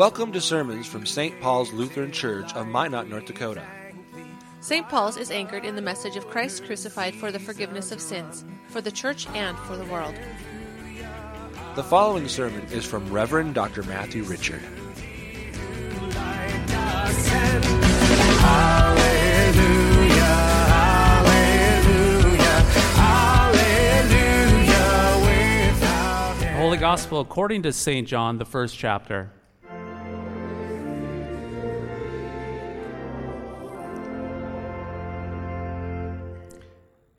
Welcome to sermons from St. Paul's Lutheran Church of Minot, North Dakota. St. Paul's is anchored in the message of Christ crucified for the forgiveness of sins, for the church and for the world. The following sermon is from Reverend Dr. Matthew Richard. Holy Gospel according to St. John, the first chapter.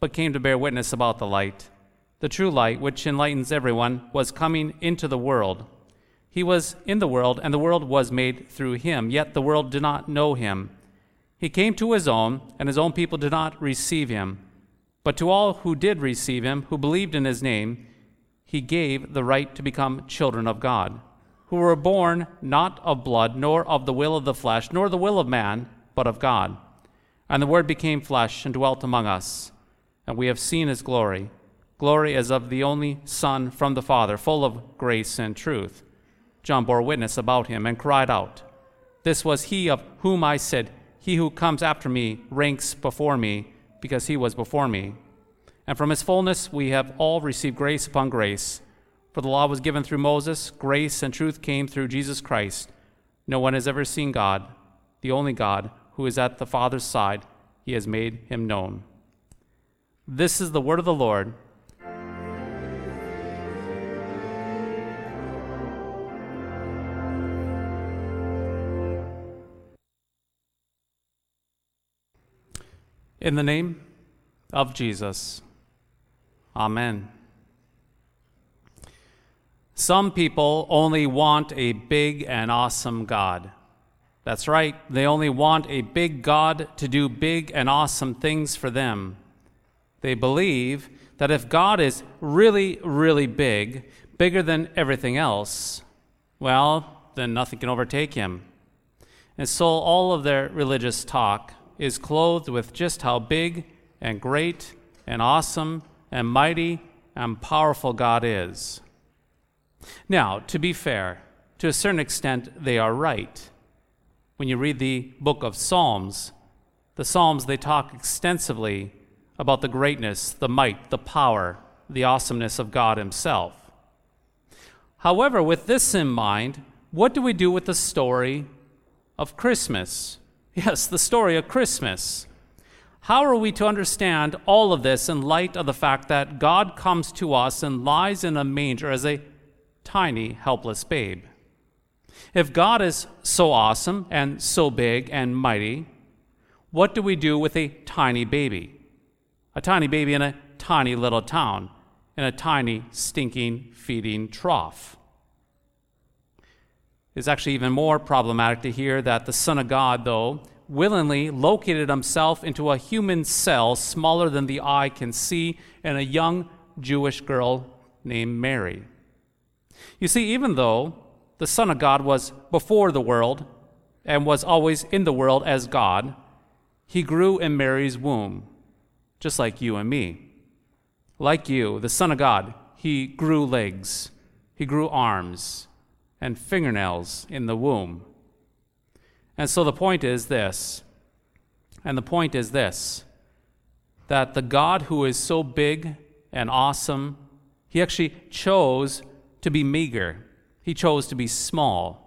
but came to bear witness about the light. The true light, which enlightens everyone, was coming into the world. He was in the world, and the world was made through him, yet the world did not know him. He came to his own, and his own people did not receive him. But to all who did receive him, who believed in his name, he gave the right to become children of God, who were born not of blood, nor of the will of the flesh, nor the will of man, but of God. And the Word became flesh and dwelt among us, and we have seen his glory glory as of the only Son from the Father, full of grace and truth. John bore witness about him and cried out, This was he of whom I said, He who comes after me ranks before me because he was before me. And from his fullness we have all received grace upon grace. For the law was given through Moses, grace and truth came through Jesus Christ. No one has ever seen God, the only God, who is at the Father's side. He has made him known. This is the word of the Lord. In the name of Jesus. Amen. Some people only want a big and awesome God. That's right, they only want a big God to do big and awesome things for them. They believe that if God is really, really big, bigger than everything else, well, then nothing can overtake him. And so all of their religious talk is clothed with just how big and great and awesome and mighty and powerful God is. Now, to be fair, to a certain extent, they are right. When you read the book of Psalms, the Psalms, they talk extensively about the greatness, the might, the power, the awesomeness of God Himself. However, with this in mind, what do we do with the story of Christmas? Yes, the story of Christmas. How are we to understand all of this in light of the fact that God comes to us and lies in a manger as a tiny, helpless babe? If God is so awesome and so big and mighty, what do we do with a tiny baby? A tiny baby in a tiny little town, in a tiny, stinking, feeding trough. It's actually even more problematic to hear that the Son of God, though, willingly located himself into a human cell smaller than the eye can see in a young Jewish girl named Mary. You see, even though the Son of God was before the world and was always in the world as God, he grew in Mary's womb, just like you and me. Like you, the Son of God, he grew legs, he grew arms, and fingernails in the womb. And so the point is this, and the point is this that the God who is so big and awesome, he actually chose to be meager. He chose to be small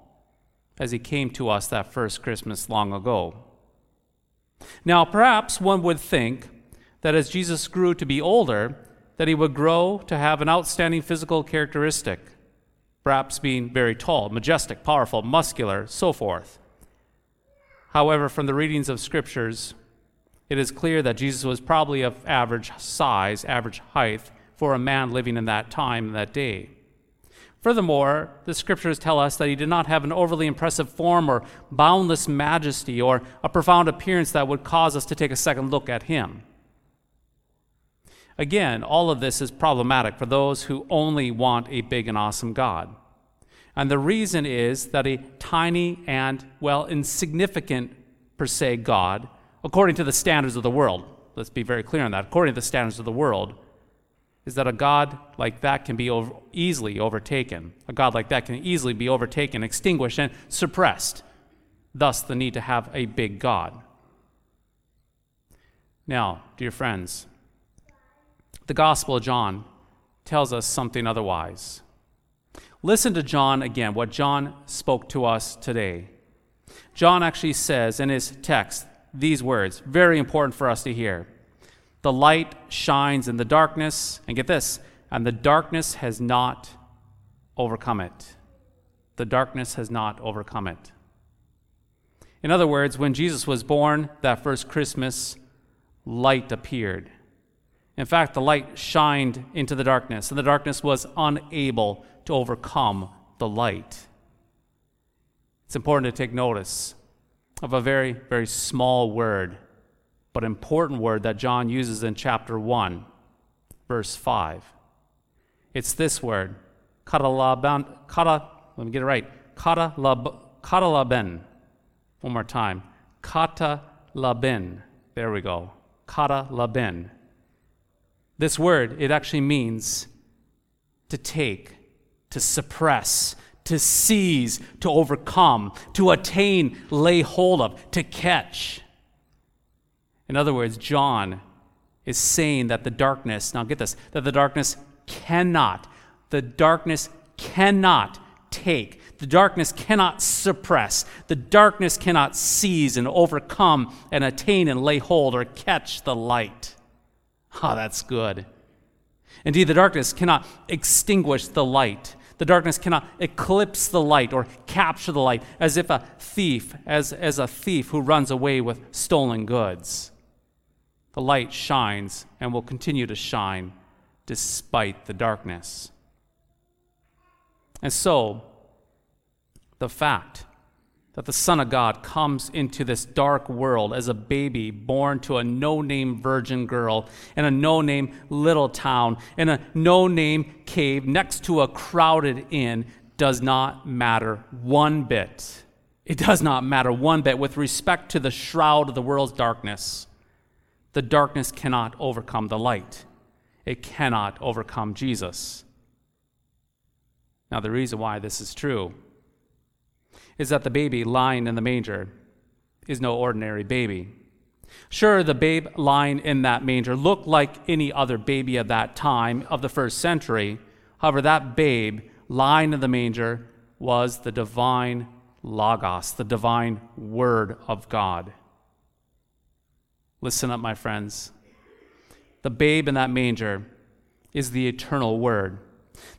as he came to us that first Christmas long ago. Now, perhaps one would think that as Jesus grew to be older, that he would grow to have an outstanding physical characteristic perhaps being very tall, majestic, powerful, muscular, so forth. However, from the readings of scriptures, it is clear that Jesus was probably of average size, average height for a man living in that time, that day. Furthermore, the scriptures tell us that he did not have an overly impressive form or boundless majesty or a profound appearance that would cause us to take a second look at him. Again, all of this is problematic for those who only want a big and awesome God. And the reason is that a tiny and, well, insignificant per se God, according to the standards of the world, let's be very clear on that, according to the standards of the world, is that a God like that can be over, easily overtaken. A God like that can easily be overtaken, extinguished, and suppressed. Thus, the need to have a big God. Now, dear friends, the Gospel of John tells us something otherwise. Listen to John again, what John spoke to us today. John actually says in his text these words, very important for us to hear. The light shines in the darkness, and get this, and the darkness has not overcome it. The darkness has not overcome it. In other words, when Jesus was born that first Christmas, light appeared. In fact, the light shined into the darkness, and the darkness was unable to overcome the light. It's important to take notice of a very, very small word but important word that John uses in chapter 1, verse 5. It's this word, katalaban, kata, let me get it right, katalaben. One more time, katalaben. There we go, katalaben. This word, it actually means to take, to suppress, to seize, to overcome, to attain, lay hold of, to catch. In other words, John is saying that the darkness, now get this, that the darkness cannot, the darkness cannot take, the darkness cannot suppress, the darkness cannot seize and overcome and attain and lay hold or catch the light. Ah, oh, that's good. Indeed, the darkness cannot extinguish the light. The darkness cannot eclipse the light or capture the light as if a thief, as, as a thief who runs away with stolen goods the light shines and will continue to shine despite the darkness. And so, the fact that the Son of God comes into this dark world as a baby born to a no name virgin girl in a no name little town in a no name cave next to a crowded inn does not matter one bit. It does not matter one bit with respect to the shroud of the world's darkness. The darkness cannot overcome the light, it cannot overcome Jesus. Now, the reason why this is true is that the baby lying in the manger is no ordinary baby. Sure, the babe lying in that manger looked like any other baby of that time, of the first century. However, that babe lying in the manger was the divine Logos, the divine Word of God. Listen up, my friends. The babe in that manger is the eternal Word.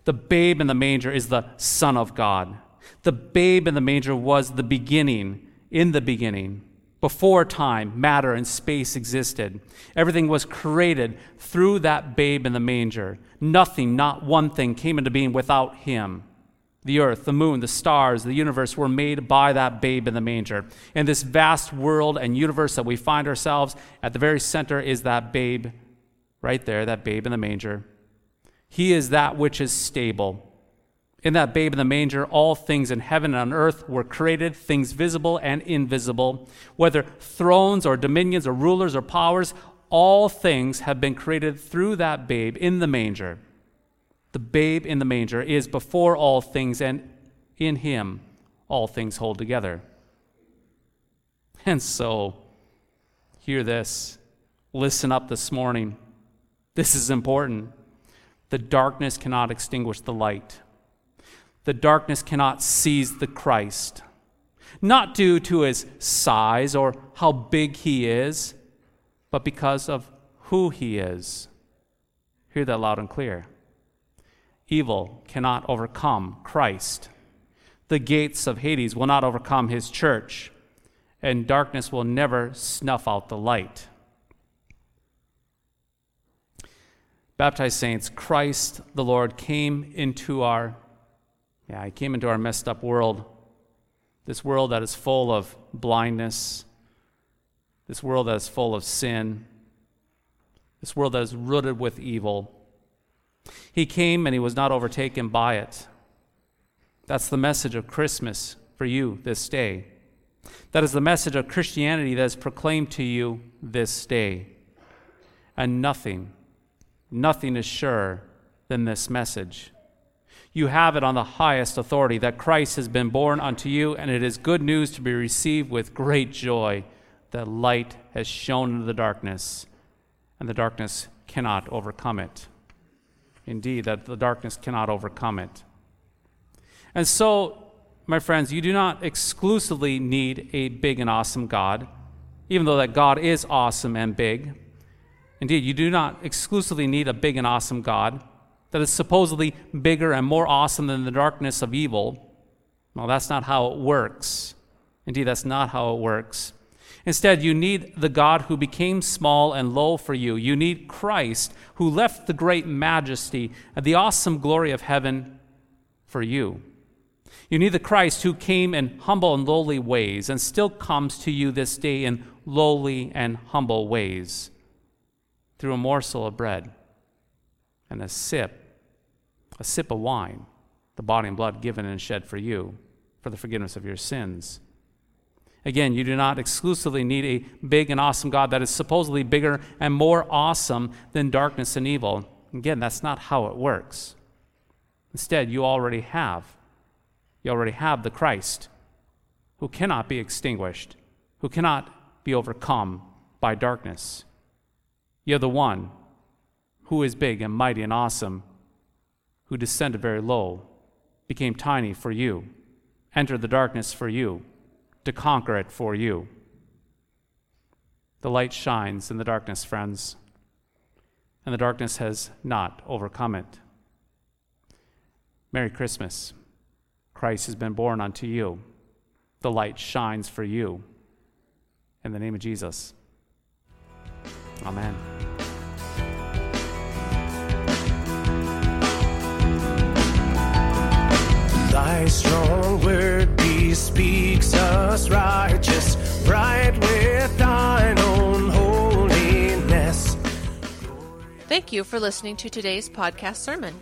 The babe in the manger is the Son of God. The babe in the manger was the beginning, in the beginning. Before time, matter, and space existed, everything was created through that babe in the manger. Nothing, not one thing, came into being without him. The earth, the moon, the stars, the universe were made by that babe in the manger. And this vast world and universe that we find ourselves at the very center is that babe right there, that babe in the manger. He is that which is stable. In that babe in the manger, all things in heaven and on earth were created, things visible and invisible, whether thrones or dominions or rulers or powers, all things have been created through that babe in the manger. The babe in the manger is before all things, and in him all things hold together. And so, hear this. Listen up this morning. This is important. The darkness cannot extinguish the light. The darkness cannot seize the Christ, not due to his size or how big he is, but because of who he is. Hear that loud and clear. Evil cannot overcome Christ. The gates of Hades will not overcome his church, and darkness will never snuff out the light. Baptized saints, Christ the Lord came into our Yeah, He came into our messed up world, this world that is full of blindness, this world that is full of sin, this world that is rooted with evil. He came and He was not overtaken by it. That's the message of Christmas for you this day. That is the message of Christianity that is proclaimed to you this day. And nothing, nothing is surer than this message. You have it on the highest authority that Christ has been born unto you, and it is good news to be received with great joy that light has shone into the darkness, and the darkness cannot overcome it. Indeed, that the darkness cannot overcome it. And so, my friends, you do not exclusively need a big and awesome God, even though that God is awesome and big. Indeed, you do not exclusively need a big and awesome God that is supposedly bigger and more awesome than the darkness of evil. Well, that's not how it works. Indeed, that's not how it works. Instead, you need the God who became small and low for you. You need Christ who left the great majesty and the awesome glory of heaven for you. You need the Christ who came in humble and lowly ways and still comes to you this day in lowly and humble ways through a morsel of bread and a sip, a sip of wine, the body and blood given and shed for you for the forgiveness of your sins. Again, you do not exclusively need a big and awesome God that is supposedly bigger and more awesome than darkness and evil. Again, that's not how it works. Instead, you already have you already have the Christ who cannot be extinguished, who cannot be overcome by darkness. You're the one who is big and mighty and awesome, who descended very low, became tiny for you, entered the darkness for you, to conquer it for you. The light shines in the darkness, friends, and the darkness has not overcome it. Merry Christmas. Christ has been born unto you. The light shines for you. In the name of Jesus. Amen. Thy strong word bespeaks us righteous, bright with thine own holiness. Thank you for listening to today's podcast sermon.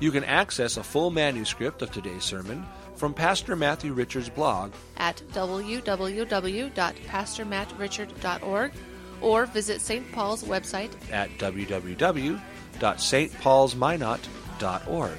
You can access a full manuscript of today's sermon from Pastor Matthew Richard's blog at www.pastormattrichard.org or visit St. Paul's website at www.stpaulsminot.org.